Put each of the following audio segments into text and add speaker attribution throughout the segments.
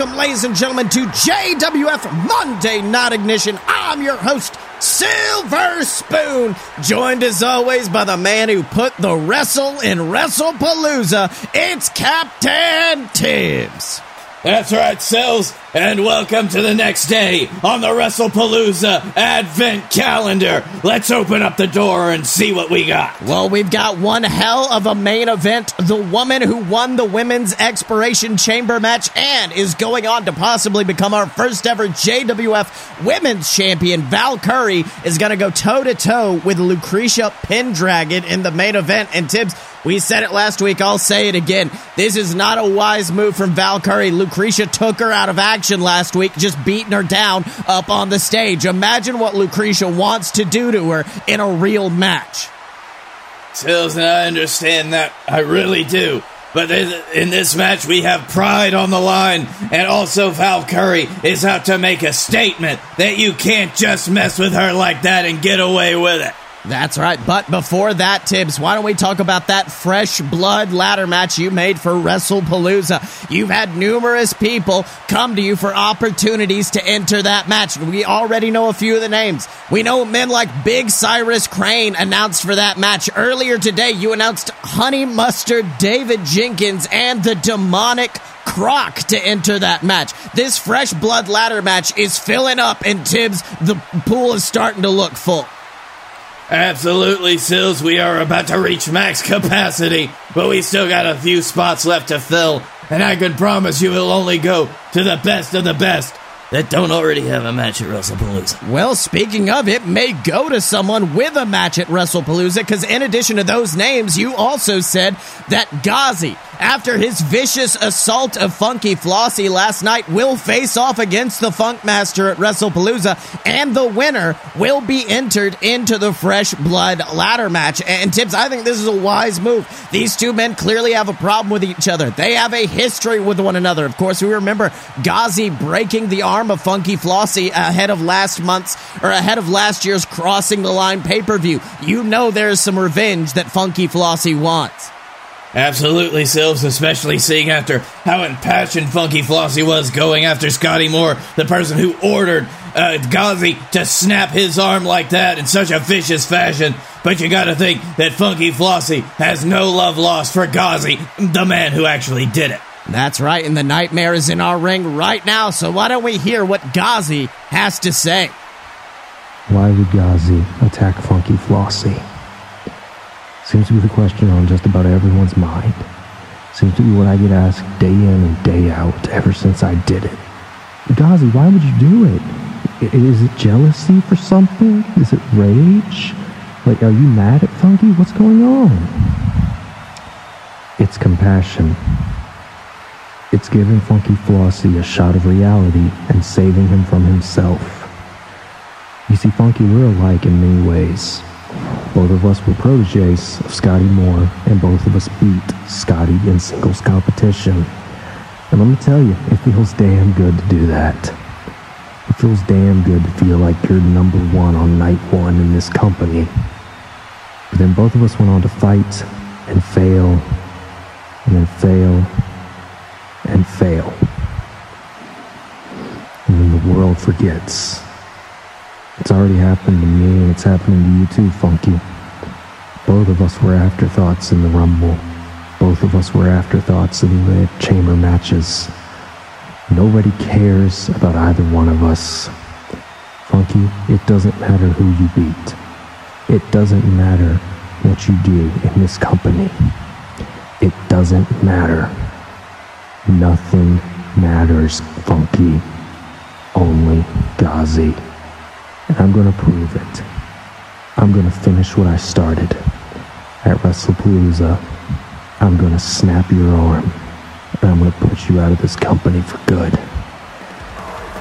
Speaker 1: Welcome, ladies and gentlemen, to JWF Monday Night Ignition. I'm your host, Silver Spoon, joined as always by the man who put the wrestle in WrestlePalooza. It's Captain Tibbs.
Speaker 2: That's right, Sills, and welcome to the next day on the WrestlePalooza Advent Calendar. Let's open up the door and see what we got.
Speaker 1: Well, we've got one hell of a main event. The woman who won the women's expiration chamber match and is going on to possibly become our first ever JWF women's champion, Val Curry, is going to go toe to toe with Lucretia Pendragon in the main event. And Tibbs, we said it last week. I'll say it again. This is not a wise move from Val Curry. Lucretia took her out of action last week, just beating her down up on the stage. Imagine what Lucretia wants to do to her in a real match.
Speaker 2: Sills, and I understand that. I really do. But in this match, we have pride on the line, and also Val Curry is out to make a statement that you can't just mess with her like that and get away with it.
Speaker 1: That's right. But before that, Tibbs, why don't we talk about that fresh blood ladder match you made for WrestlePalooza? You've had numerous people come to you for opportunities to enter that match. We already know a few of the names. We know men like Big Cyrus Crane announced for that match. Earlier today, you announced Honey Mustard, David Jenkins, and the demonic Croc to enter that match. This fresh blood ladder match is filling up, and Tibbs, the pool is starting to look full.
Speaker 2: Absolutely, Sills. We are about to reach max capacity, but we still got a few spots left to fill, and I can promise you it'll only go to the best of the best that don't already have a match at WrestlePalooza.
Speaker 1: Well, speaking of, it may go to someone with a match at WrestlePalooza because in addition to those names, you also said that Ghazi after his vicious assault of Funky Flossie last night, will face off against the Funkmaster at WrestlePalooza, and the winner will be entered into the Fresh Blood ladder match. And Tibbs, I think this is a wise move. These two men clearly have a problem with each other. They have a history with one another. Of course, we remember Ghazi breaking the arm of Funky Flossie ahead of last month's or ahead of last year's Crossing the Line pay per view. You know there's some revenge that Funky Flossie wants.
Speaker 2: Absolutely, Sills, especially seeing after how impassioned Funky Flossie was going after Scotty Moore, the person who ordered uh, to snap his arm like that in such a vicious fashion. But you gotta think that Funky Flossie has no love lost for Ghazi, the man who actually did it.
Speaker 1: That's right, and the nightmare is in our ring right now, so why don't we hear what Ghazi has to say?
Speaker 3: Why would Ghazi attack Funky Flossie? Seems to be the question on just about everyone's mind. Seems to be what I get asked day in and day out ever since I did it. Ghazi, why would you do it? Is it jealousy for something? Is it rage? Like, are you mad at Funky? What's going on? It's compassion. It's giving Funky Flossie a shot of reality and saving him from himself. You see, Funky, we're alike in many ways. Both of us were proteges of Scotty Moore, and both of us beat Scotty in singles competition. And let me tell you, it feels damn good to do that. It feels damn good to feel like you're number one on night one in this company. But then both of us went on to fight and fail, and then fail, and fail. And then the world forgets. It's already happened to me, and it's happening to you too, Funky. Both of us were afterthoughts in the Rumble. Both of us were afterthoughts in the chamber matches. Nobody cares about either one of us. Funky, it doesn't matter who you beat. It doesn't matter what you do in this company. It doesn't matter. Nothing matters, Funky. Only Ghazi and I'm gonna prove it. I'm gonna finish what I started. At WrestlePalooza, I'm gonna snap your arm, and I'm gonna put you out of this company for good.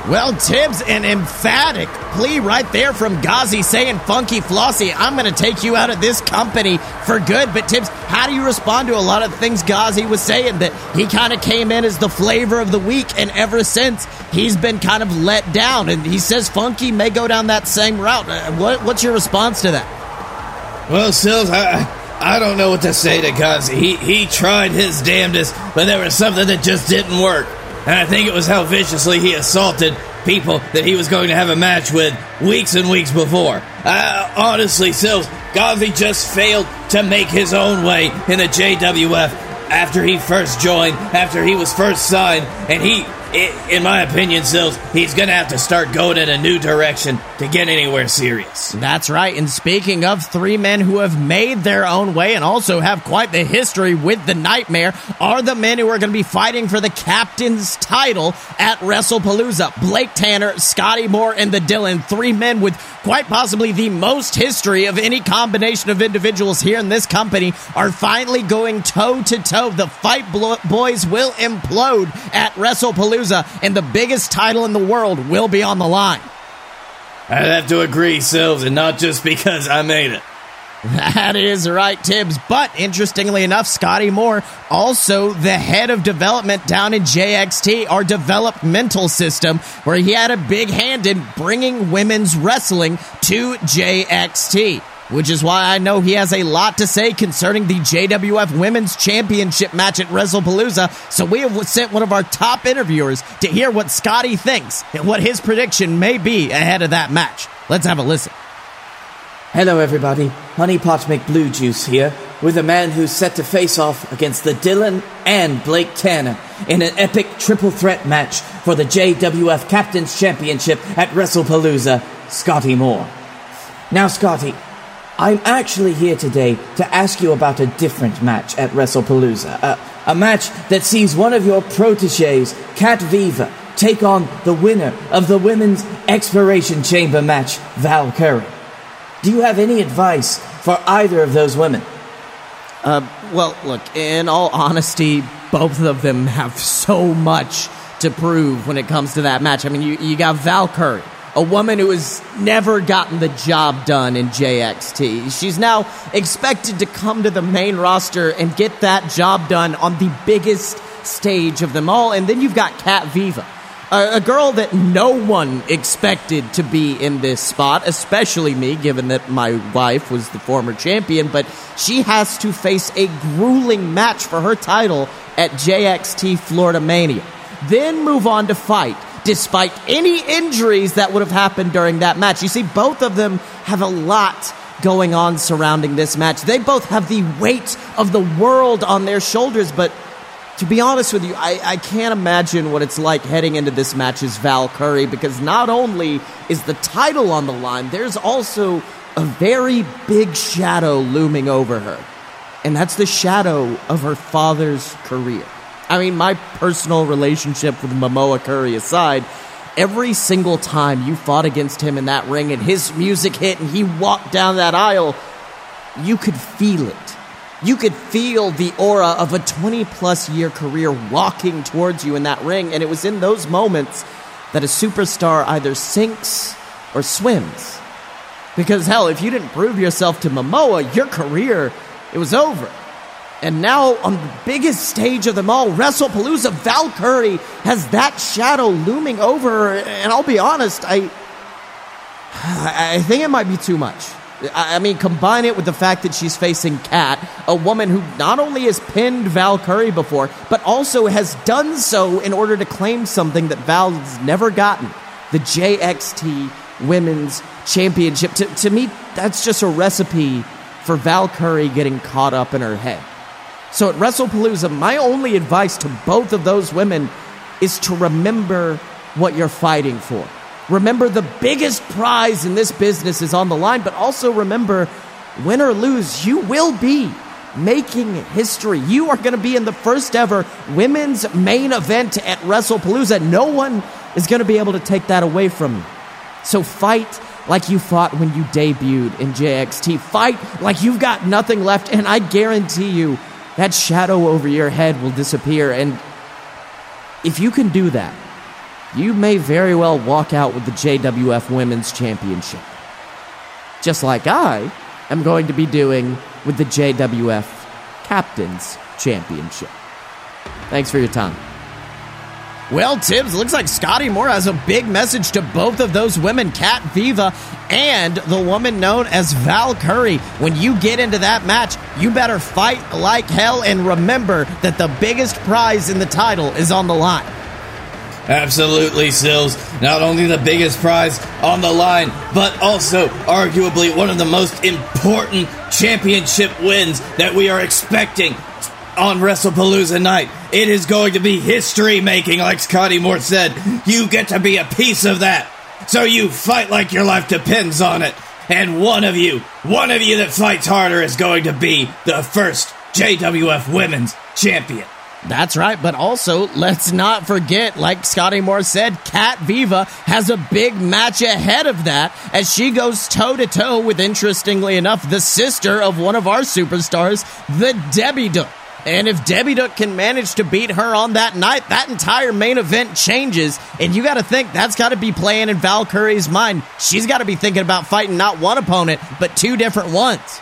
Speaker 1: Well, Tibbs, an emphatic plea right there from Ghazi saying, Funky Flossie, I'm going to take you out of this company for good. But, Tibbs, how do you respond to a lot of things Ghazi was saying? That he kind of came in as the flavor of the week, and ever since, he's been kind of let down. And he says Funky may go down that same route. Uh, what, what's your response to that?
Speaker 2: Well, Sills, I, I don't know what to say to Ghazi. He, he tried his damnedest, but there was something that just didn't work. And I think it was how viciously he assaulted people that he was going to have a match with weeks and weeks before. Uh, honestly, Sills, Ghazi just failed to make his own way in the JWF after he first joined, after he was first signed, and he in my opinion, Sills, he's going to have to start going in a new direction to get anywhere serious.
Speaker 1: That's right. And speaking of three men who have made their own way and also have quite the history with the Nightmare, are the men who are going to be fighting for the captain's title at WrestlePalooza. Blake Tanner, Scotty Moore, and the Dylan. Three men with quite possibly the most history of any combination of individuals here in this company are finally going toe to toe. The Fight Boys will implode at WrestlePalooza and the biggest title in the world will be on the line.
Speaker 2: I'd have to agree, Sills, and not just because I made it.
Speaker 1: That is right, Tibbs. But interestingly enough, Scotty Moore, also the head of development down in JXT, our developmental system, where he had a big hand in bringing women's wrestling to JXT which is why I know he has a lot to say concerning the JWF Women's Championship match at WrestlePalooza. So we have sent one of our top interviewers to hear what Scotty thinks and what his prediction may be ahead of that match. Let's have a listen.
Speaker 4: Hello, everybody. Honeypot McBlue Juice here with a man who's set to face off against the Dylan and Blake Tanner in an epic triple threat match for the JWF Captain's Championship at WrestlePalooza, Scotty Moore. Now, Scotty, I'm actually here today to ask you about a different match at WrestlePalooza. Uh, a match that sees one of your proteges, Cat Viva, take on the winner of the Women's Exploration Chamber match, Val Curry. Do you have any advice for either of those women?
Speaker 1: Uh, well, look, in all honesty, both of them have so much to prove when it comes to that match. I mean, you, you got Val Kyrie a woman who has never gotten the job done in JXT. She's now expected to come to the main roster and get that job done on the biggest stage of them all. And then you've got Cat Viva, a, a girl that no one expected to be in this spot, especially me, given that my wife was the former champion. But she has to face a grueling match for her title at JXT Florida Mania. Then move on to fight despite any injuries that would have happened during that match. You see, both of them have a lot going on surrounding this match. They both have the weight of the world on their shoulders, but to be honest with you, I, I can't imagine what it's like heading into this match as Val Curry because not only is the title on the line, there's also a very big shadow looming over her. And that's the shadow of her father's career. I mean, my personal relationship with Momoa Curry aside, every single time you fought against him in that ring and his music hit and he walked down that aisle, you could feel it. You could feel the aura of a 20 plus year career walking towards you in that ring. And it was in those moments that a superstar either sinks or swims. Because hell, if you didn't prove yourself to Momoa, your career, it was over. And now, on the biggest stage of them all, WrestlePalooza, Val Kyrie has that shadow looming over her. And I'll be honest, I, I think it might be too much. I mean, combine it with the fact that she's facing Kat, a woman who not only has pinned Valkyrie before, but also has done so in order to claim something that Val's never gotten the JXT Women's Championship. To, to me, that's just a recipe for Valkyrie getting caught up in her head. So at WrestlePalooza, my only advice to both of those women is to remember what you're fighting for. Remember the biggest prize in this business is on the line, but also remember win or lose, you will be making history. You are going to be in the first ever women's main event at WrestlePalooza. No one is going to be able to take that away from you. So fight like you fought when you debuted in JXT. Fight like you've got nothing left, and I guarantee you that shadow over your head will disappear. And if you can do that, you may very well walk out with the JWF Women's Championship. Just like I am going to be doing with the JWF Captain's Championship. Thanks for your time. Well, Tibbs, looks like Scotty Moore has a big message to both of those women, Cat Viva and the woman known as Val Curry. When you get into that match, you better fight like hell and remember that the biggest prize in the title is on the line.
Speaker 2: Absolutely, Sills. Not only the biggest prize on the line, but also arguably one of the most important championship wins that we are expecting on WrestlePalooza night. It is going to be history making, like Scotty Moore said. You get to be a piece of that. So you fight like your life depends on it. And one of you, one of you that fights harder is going to be the first JWF Women's Champion.
Speaker 1: That's right, but also let's not forget, like Scotty Moore said, Cat Viva has a big match ahead of that as she goes toe to toe with, interestingly enough, the sister of one of our superstars, the Debbie Dook. And if Debbie Dook can manage to beat her on that night, that entire main event changes. And you got to think that's got to be playing in Valkyrie's mind. She's got to be thinking about fighting not one opponent, but two different ones.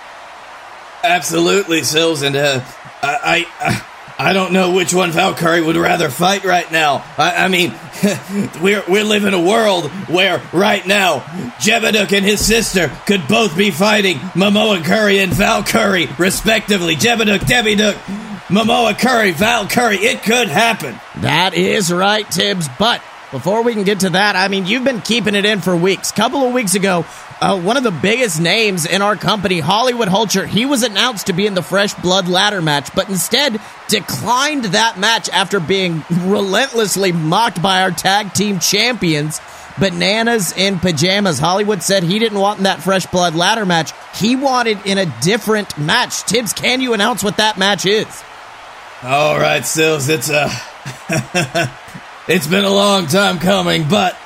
Speaker 2: Absolutely, Sills, and uh, I, I, I don't know which one Valkyrie would rather fight right now. I, I mean, we're we're living a world where right now Jebeduk and his sister could both be fighting Momoa Curry and Valkyrie, respectively. Jebeduk, Debbie Duck, Momoa Curry, Val Curry. It could happen.
Speaker 1: That is right, Tibbs. But before we can get to that, I mean, you've been keeping it in for weeks. Couple of weeks ago, uh, one of the biggest names in our company, Hollywood Hulcher, he was announced to be in the Fresh Blood ladder match, but instead declined that match after being relentlessly mocked by our tag team champions. Bananas in pajamas. Hollywood said he didn't want that Fresh Blood ladder match. He wanted in a different match. Tibbs, can you announce what that match is?
Speaker 2: All right, Sills, it's uh, it's been a long time coming, but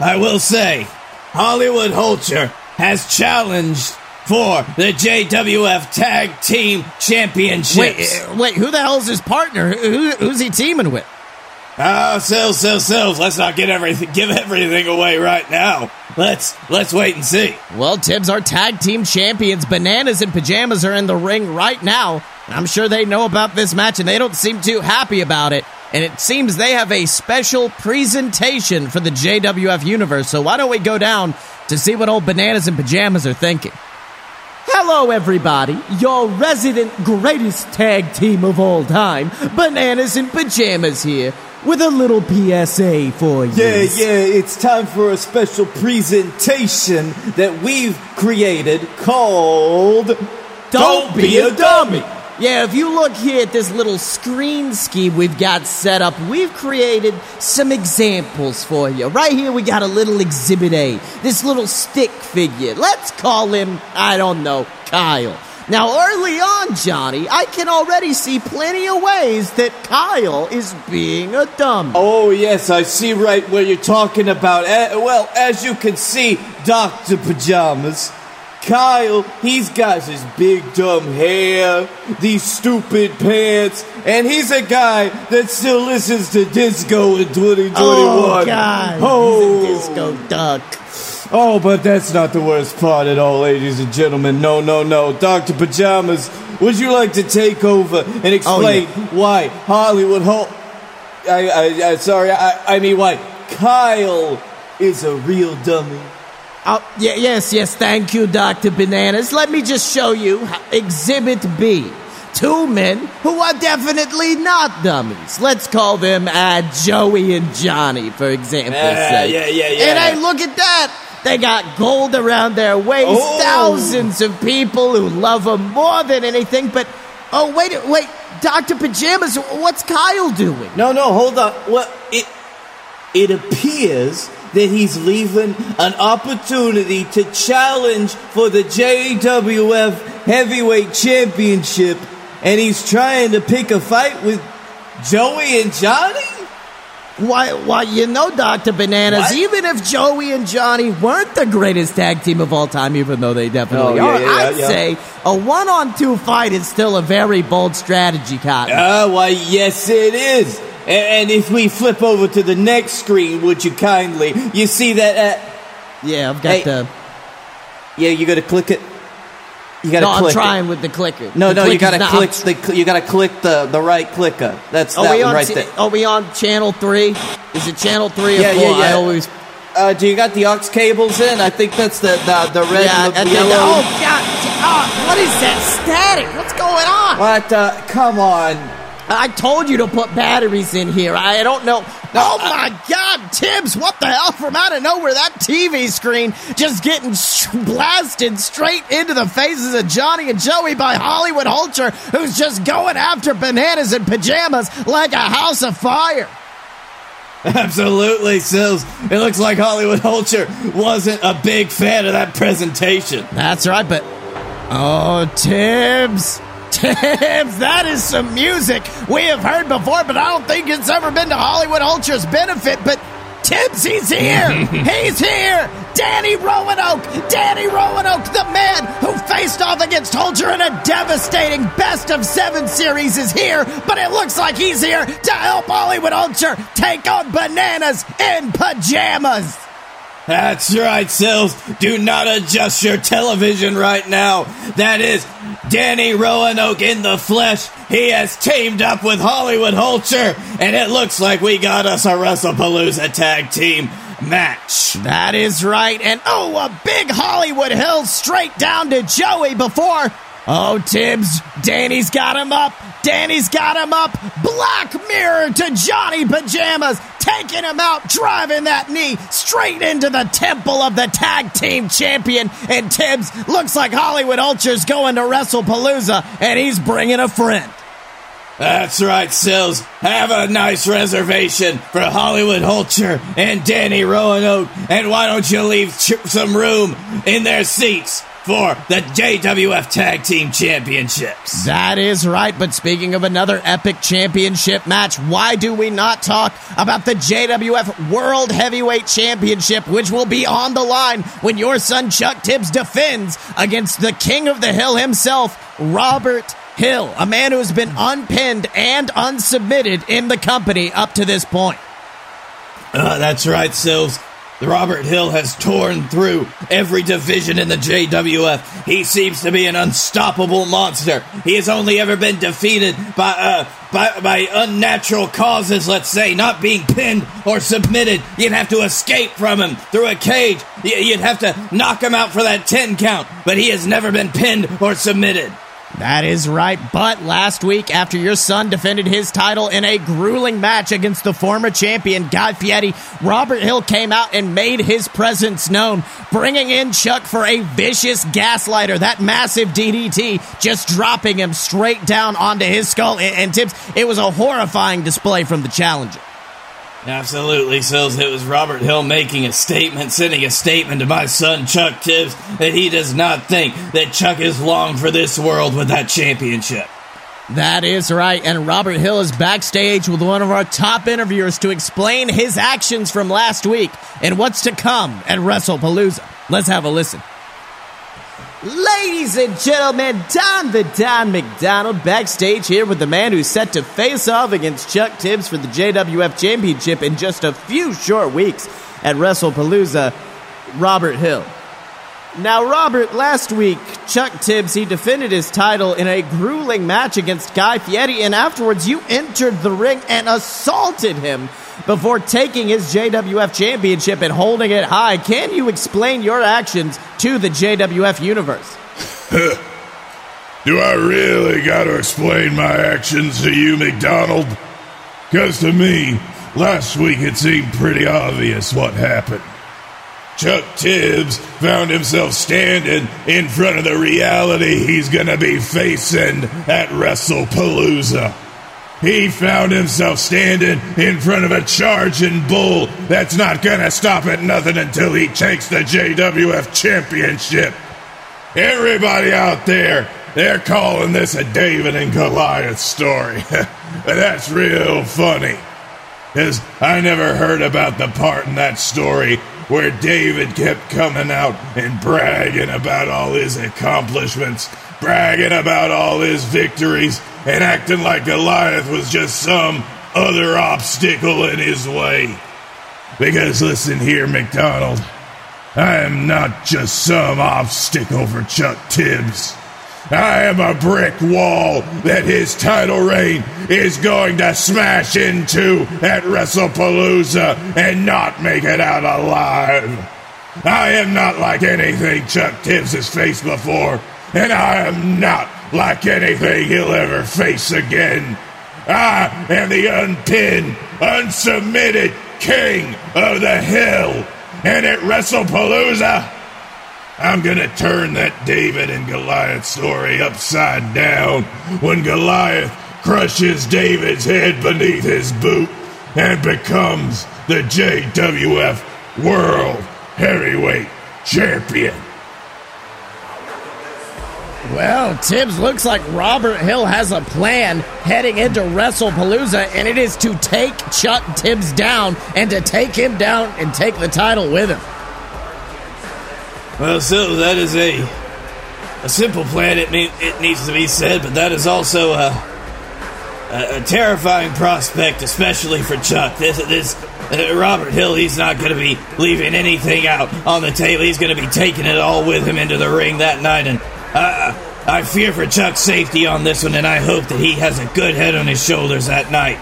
Speaker 2: I will say Hollywood Hulcher has challenged for the JWF Tag Team Championships.
Speaker 1: Wait, uh, wait, who the hell's his partner? Who, who's he teaming with?
Speaker 2: Oh, Sills, Sills, Sills. Let's not get everything, give everything away right now. Let's let's wait and see.
Speaker 1: Well, Tibbs, our tag team champions, Bananas and Pajamas, are in the ring right now. I'm sure they know about this match, and they don't seem too happy about it. And it seems they have a special presentation for the JWF universe. So why don't we go down to see what old Bananas and Pajamas are thinking? Hello, everybody. Your resident greatest tag team of all time, Bananas and Pajamas here, with a little PSA for you.
Speaker 5: Yeah, yeah, it's time for a special presentation that we've created called
Speaker 1: Don't Be a Dummy. Yeah, if you look here at this little screen scheme we've got set up, we've created some examples for you. Right here, we got a little exhibit A, this little stick figure. Let's call him, I don't know, Kyle. Now, early on, Johnny, I can already see plenty of ways that Kyle is being a dummy.
Speaker 5: Oh, yes, I see right where you're talking about. Eh, well, as you can see, Dr. Pajamas, Kyle, he's got his big dumb hair, these stupid pants, and he's a guy that still listens to disco in 2021.
Speaker 1: Oh, God.
Speaker 5: Oh.
Speaker 1: He's a disco duck.
Speaker 5: Oh, but that's not the worst part at all, ladies and gentlemen. No, no, no. Dr. Pajamas, would you like to take over and oh, explain why Hollywood Ho- I, I, I, sorry, I, I mean why Kyle is a real dummy.
Speaker 1: Oh, yeah, yes, yes, thank you, Dr. Bananas. Let me just show you Exhibit B. Two men who are definitely not dummies. Let's call them uh, Joey and Johnny, for example.
Speaker 5: Yeah, yeah, yeah, yeah.
Speaker 1: And hey, look at that. They got gold around their waist.
Speaker 5: Oh.
Speaker 1: Thousands of people who love them more than anything. But, oh, wait, wait. Dr. Pajamas, what's Kyle doing?
Speaker 5: No, no, hold on. Well, it it appears that he's leaving an opportunity to challenge for the JWF Heavyweight Championship, and he's trying to pick a fight with Joey and Johnny.
Speaker 1: Why, why, you know, Dr. Bananas,
Speaker 5: What?
Speaker 1: even if Joey and Johnny weren't the greatest tag team of all time, even though they definitely
Speaker 5: Oh, yeah,
Speaker 1: are,
Speaker 5: yeah,
Speaker 1: I'd
Speaker 5: yeah.
Speaker 1: say a one on two fight is still a very bold strategy, Cotton.
Speaker 5: Ah, why, yes, it is. And if we flip over to the next screen, would you kindly? You see that? Uh,
Speaker 1: yeah, I've got
Speaker 5: hey,
Speaker 1: the.
Speaker 5: yeah, you got to click it. You got to
Speaker 1: No, I'm
Speaker 5: click.
Speaker 1: trying with the clicker.
Speaker 5: No,
Speaker 1: The
Speaker 5: no, you got to click the. You got to click the the right clicker. That's
Speaker 1: Are
Speaker 5: that one
Speaker 1: on?
Speaker 5: right
Speaker 1: t-
Speaker 5: there.
Speaker 1: Are we on channel three? Is it channel three or
Speaker 5: Yeah,
Speaker 1: four?
Speaker 5: yeah, yeah.
Speaker 1: I always.
Speaker 5: Uh, do you got the aux cables in? I think that's the the, the red
Speaker 1: yeah,
Speaker 5: and the yellow.
Speaker 1: oh God! Oh, what is that static? What's going on?
Speaker 5: What? Uh, come on.
Speaker 1: I told you to put batteries in here. I don't know. oh uh, uh, my God, Tibbs! What the hell? From out of nowhere, that TV screen just getting sh- blasted straight into the faces of Johnny and Joey by Hollywood Hulcher, who's just going after bananas and pajamas like a house of fire.
Speaker 2: Absolutely, Sills. It looks like Hollywood Hulcher wasn't a big fan of that presentation.
Speaker 1: That's right, but oh, Tibbs. Tibbs, that is some music we have heard before, but I don't think it's ever been to Hollywood Hulcher's benefit. But Tibbs, he's here! he's here! Danny Roanoke! Danny Roanoke, the man who faced off against Hulcher in a devastating best of seven series, is here, but it looks like he's here to help Hollywood Ultra take on bananas in pajamas!
Speaker 2: That's right, Sills. Do not adjust your television right now. That is Danny Roanoke in the flesh. He has teamed up with Hollywood Hulcher, and it looks like we got us a WrestlePalooza tag team match.
Speaker 1: That is right. And oh, a big Hollywood Hill straight down to Joey before. Oh, Tibbs, Danny's got him up. Danny's got him up. Black mirror to Johnny Pajamas, taking him out, driving that knee straight into the temple of the tag team champion. And Tibbs looks like Hollywood Hulcher's going to WrestlePalooza, and he's bringing a friend.
Speaker 2: That's right, Sills. Have a nice reservation for Hollywood Hulcher and Danny Roanoke, and why don't you leave ch- some room in their seats for the JWF Tag Team Championships.
Speaker 1: That is right. But speaking of another epic championship match, why do we not talk about the JWF World Heavyweight Championship, which will be on the line when your son Chuck Tibbs defends against the King of the Hill himself, Robert Hill, a man who has been unpinned and unsubmitted in the company up to this point.
Speaker 2: Uh, that's right, Sills. Robert Hill has torn through every division in the JWF. He seems to be an unstoppable monster. He has only ever been defeated by uh, by, by unnatural causes, let's say, not being pinned or submitted. You'd have to escape from him through a cage. You'd have to knock him out for that 10 count, but he has never been pinned or submitted.
Speaker 1: That is right. But last week, after your son defended his title in a grueling match against the former champion Guy Fieri, Robert Hill came out and made his presence known, bringing in Chuck for a vicious gaslighter, that massive DDT, just dropping him straight down onto his skull. And Tibbs. it was a horrifying display from the challenger.
Speaker 2: Absolutely, Sills. It was Robert Hill making a statement, sending a statement to my son Chuck Tibbs that he does not think that Chuck is long for this world with that championship.
Speaker 1: That is right. And Robert Hill is backstage with one of our top interviewers to explain his actions from last week and what's to come at WrestlePalooza. Let's have a listen. Ladies and gentlemen, Don the Don McDonald backstage here with the man who's set to face off against Chuck Tibbs for the JWF Championship in just a few short weeks at WrestlePalooza, Robert Hill. Now, Robert, last week, Chuck Tibbs, he defended his title in a grueling match against Guy Fieri, and afterwards you entered the ring and assaulted him before taking his JWF championship and holding it high. Can you explain your actions to the JWF universe?
Speaker 6: Do I really got to explain my actions to you, McDonald? Because to me, last week it seemed pretty obvious what happened. Chuck Tibbs found himself standing in front of the reality he's gonna be facing at WrestlePalooza. He found himself standing in front of a charging bull that's not gonna stop at nothing until he takes the JWF Championship. Everybody out there, they're calling this a David and Goliath story. that's real funny. Because I never heard about the part in that story where David kept coming out and bragging about all his accomplishments, bragging about all his victories, and acting like Goliath was just some other obstacle in his way. Because listen here, McDonald, I am not just some obstacle for Chuck Tibbs. I am a brick wall that his title reign is going to smash into at WrestlePalooza and not make it out alive. I am not like anything Chuck Tibbs has faced before, and I am not like anything he'll ever face again. I am the unpinned, unsubmitted king of the hill. And at WrestlePalooza, I'm gonna turn that David and Goliath story upside down when Goliath crushes David's head beneath his boot and becomes the JWF World Heavyweight Champion.
Speaker 1: Well, Tibbs looks like Robert Hill has a plan heading into WrestlePalooza, and it is to take Chuck Tibbs down and to take him down and take the title with him.
Speaker 2: Well, so that is a a simple plan. It it needs to be said, but that is also a a, a terrifying prospect, especially for Chuck. This this uh, Robert Hill, he's not going to be leaving anything out on the table. He's going to be taking it all with him into the ring that night, and uh, I fear for Chuck's safety on this one, and I hope that he has a good head on his shoulders that night.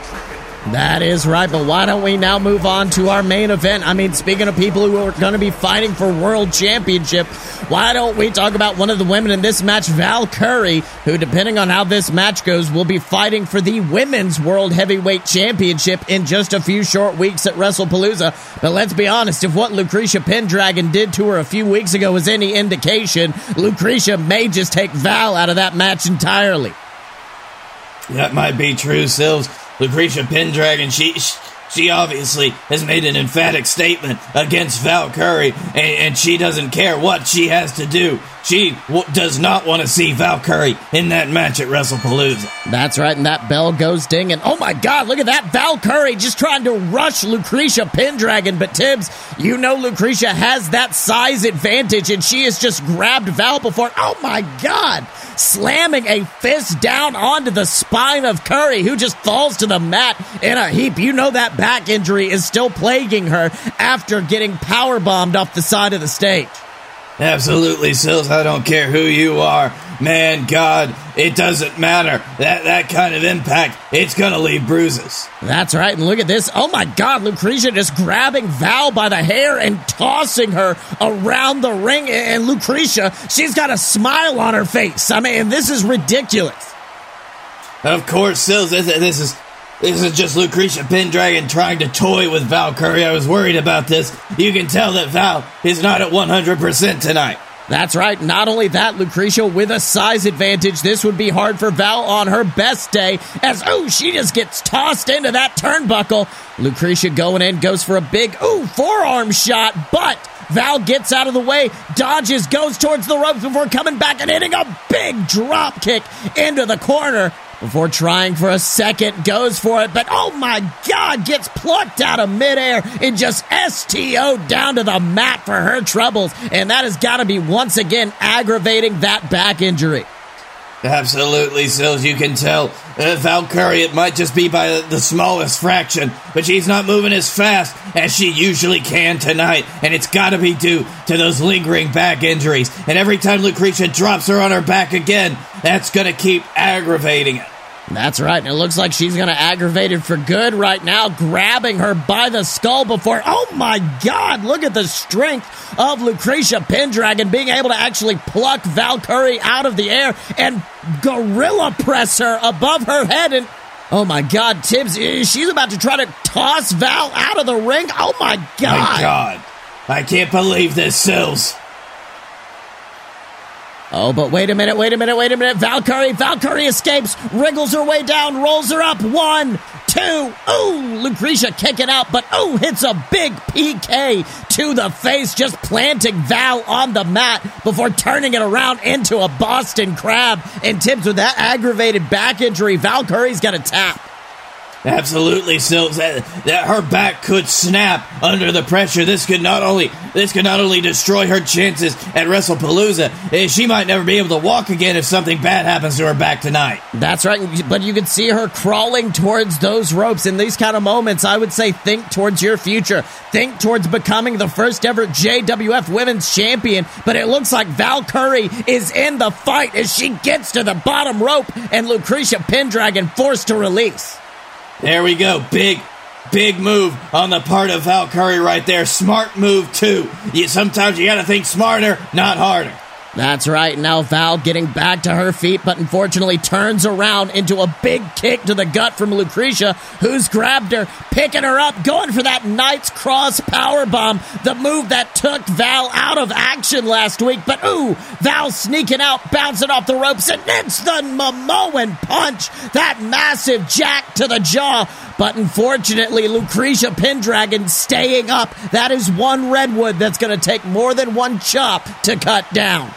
Speaker 1: That is right, but why don't we now move on to our main event? I mean, speaking of people who are going to be fighting for world championship, why don't we talk about one of the women in this match, Val Curry, who, depending on how this match goes, will be fighting for the women's world heavyweight championship in just a few short weeks at WrestlePalooza. But let's be honest, if what Lucretia Pendragon did to her a few weeks ago was any indication, Lucretia may just take Val out of that match entirely.
Speaker 2: That might be true, Sills. Lucretia Pendragon, she she obviously has made an emphatic statement against Val Curry, and, and she doesn't care what she has to do. She w- does not want to see Val Curry in that match at WrestlePalooza.
Speaker 1: That's right, and that bell goes ding, and oh my god, look at that Val Curry just trying to rush Lucretia Pendragon. But Tibbs, you know Lucretia has that size advantage, and she has just grabbed Val before. Oh my god! Slamming a fist down onto the spine of Curry, who just falls to the mat in a heap. You know that back injury is still plaguing her after getting power bombed off the side of the stage.
Speaker 2: Absolutely, Sills. I don't care who you are. Man, God, it doesn't matter. That that kind of impact, it's gonna leave bruises.
Speaker 1: That's right, and look at this. Oh my god, Lucretia just grabbing Val by the hair and tossing her around the ring. And Lucretia, she's got a smile on her face. I mean, this is ridiculous.
Speaker 2: Of course, Sills, this, this is this is just Lucretia Pendragon trying to toy with Valkyrie. I was worried about this. You can tell that Val is not at 100% tonight.
Speaker 1: That's right. Not only that, Lucretia with a size advantage. This would be hard for Val on her best day as, oh, she just gets tossed into that turnbuckle. Lucretia going in, goes for a big, oh, forearm shot, but Val gets out of the way, dodges, goes towards the ropes before coming back and hitting a big drop kick into the corner before trying for a second, goes for it, but oh my god, gets plucked out of midair and just STO down to the mat for her troubles. And that has got to be once again aggravating that back injury.
Speaker 2: Absolutely, Sills. You can tell uh, Val Curry, it might just be by the smallest fraction, but she's not moving as fast as she usually can tonight, and it's got to be due to those lingering back injuries. And every time Lucretia drops her on her back again, that's going to keep aggravating it.
Speaker 1: That's right, and it looks like she's going to aggravate it for good right now, grabbing her by the skull before. Oh my God! Look at the strength of Lucretia Pendragon being able to actually pluck Valkyrie out of the air and gorilla press her above her head. And oh my God, Tibbs, eh, she's about to try to toss Val out of the ring. Oh my God!
Speaker 2: My God, I can't believe this, Sills.
Speaker 1: Oh, but wait a minute, wait a minute, wait a minute. Valkyrie, Valkyrie escapes, wriggles her way down, rolls her up. One, two. Ooh, Lucretia kicking out, but ooh, hits a big PK to the face, just planting Val on the mat before turning it around into a Boston crab. And Tibbs with that aggravated back injury, Valkyrie's got tap.
Speaker 2: Absolutely, Sills. That, that her back could snap under the pressure. This could not only this could not only destroy her chances at WrestlePalooza. Eh, she might never be able to walk again if something bad happens to her back tonight.
Speaker 1: That's right, but you can see her crawling towards those ropes in these kind of moments. I would say think towards your future. Think towards becoming the first ever JWF Women's Champion. But it looks like Val Curry is in the fight as she gets to the bottom rope and Lucretia Pendragon forced to release.
Speaker 2: There we go. Big, big move on the part of Val Curry right there. Smart move, too. You, sometimes you got to think smarter, not harder.
Speaker 1: That's right. Now Val getting back to her feet, but unfortunately turns around into a big kick to the gut from Lucretia, who's grabbed her, picking her up, going for that Knight's Cross power bomb, the move that took Val out of action last week. But ooh, Val sneaking out, bouncing off the ropes, and it's the Momoan punch, that massive jack to the jaw. But unfortunately, Lucretia Pendragon staying up. That is one redwood that's going to take more than one chop to cut down.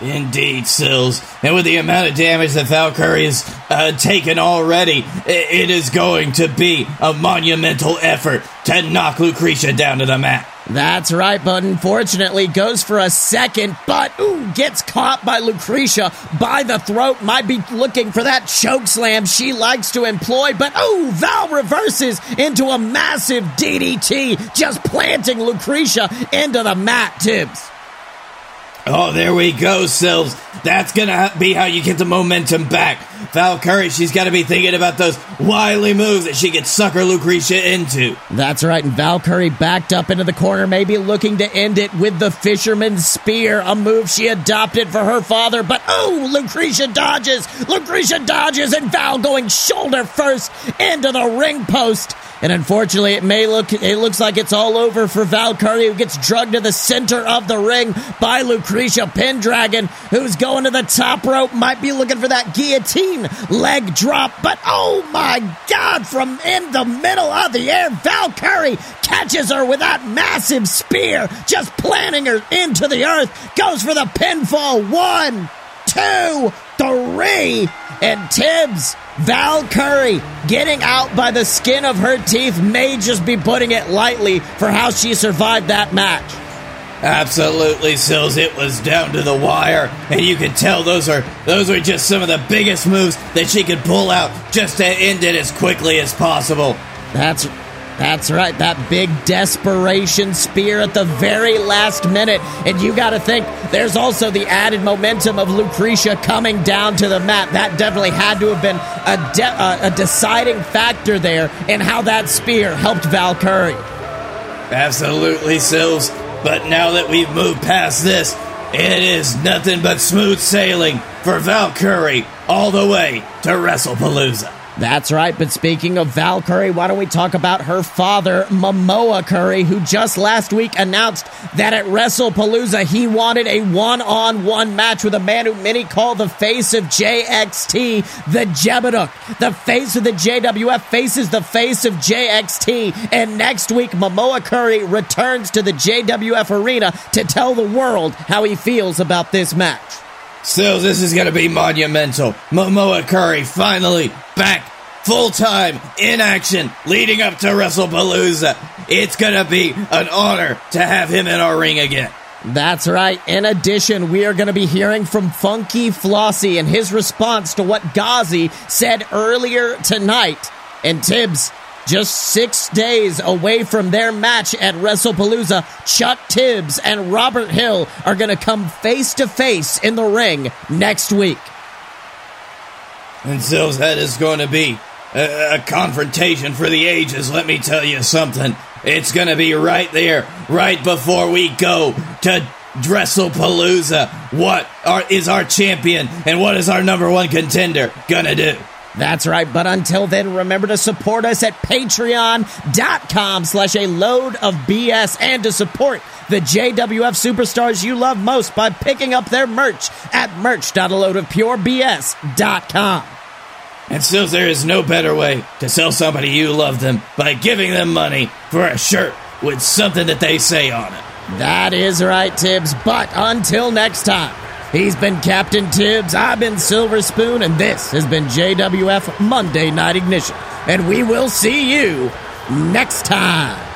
Speaker 2: Indeed, Sills. And with the amount of damage that Valkyrie has uh, taken already, it is going to be a monumental effort to knock Lucretia down to the mat.
Speaker 1: That's right, but unfortunately goes for a second, but ooh, gets caught by Lucretia by the throat. Might be looking for that choke slam she likes to employ, but ooh, Val reverses into a massive DDT, just planting Lucretia into the mat, Tibbs.
Speaker 2: Oh, there we go, Sills. That's gonna be how you get the momentum back. Valkyrie, she's gotta be thinking about those wily moves that she could sucker Lucretia into.
Speaker 1: That's right, and Valkyrie backed up into the corner, maybe looking to end it with the Fisherman's Spear, a move she adopted for her father. But oh, Lucretia dodges! Lucretia dodges, and Val going shoulder first into the ring post. And unfortunately, it may look it looks like it's all over for Valkyrie, who gets drugged to the center of the ring by Lucretia Pendragon, who's going to the top rope, might be looking for that guillotine leg drop, but oh my god, from in the middle of the air, Valkyrie catches her with that massive spear, just planting her into the earth, goes for the pinfall. One, two, three, and Tibbs Valkyrie getting out by the skin of her teeth may just be putting it lightly for how she survived that match.
Speaker 2: Absolutely, Sills. It was down to the wire, and you could tell those are those are just some of the biggest moves that she could pull out just to end it as quickly as possible.
Speaker 1: That's that's right, that big desperation spear at the very last minute. And you got to think there's also the added momentum of Lucretia coming down to the mat. That definitely had to have been a, de- uh, a deciding factor there in how that spear helped Valkyrie.
Speaker 2: Absolutely, Sills. But now that we've moved past this, it is nothing but smooth sailing for Valkyrie all the way to WrestlePalooza.
Speaker 1: That's right, but speaking of Val Curry, why don't we talk about her father, Momoa Curry, who just last week announced that at WrestlePalooza he wanted a one on one match with a man who many call the face of JXT, the Jebeduk. The face of the JWF faces the face of JXT, and next week Momoa Curry returns to the JWF arena to tell the world how he feels about this match.
Speaker 2: So this is going to be monumental. Momoa Curry finally back full time in action leading up to WrestlePalooza. It's going to be an honor to have him in our ring again.
Speaker 1: That's right. In addition, we are going to be hearing from Funky Flossie and his response to what Ghazi said earlier tonight. And Tibbs, just six days away from their match at WrestlePalooza, Chuck Tibbs and Robert Hill are going to come face to face in the ring next week.
Speaker 2: And so that is going to be a, a confrontation for the ages, let me tell you something. It's going to be right there, right before we go to WrestlePalooza. What are, is our champion and what is our number one contender going to do?
Speaker 1: That's right, but until then, remember to support us at patreon.com slash a load of BS and to support the JWF superstars you love most by picking up their merch at merch.aloadofpurebs.com.
Speaker 2: And still, there is no better way to sell somebody you love them by giving them money for a shirt with something that they say on it.
Speaker 1: That is right, Tibbs, but until next time. He's been Captain Tibbs, I've been Silver Spoon, and this has been JWF Monday Night Ignition. And we will see you next time.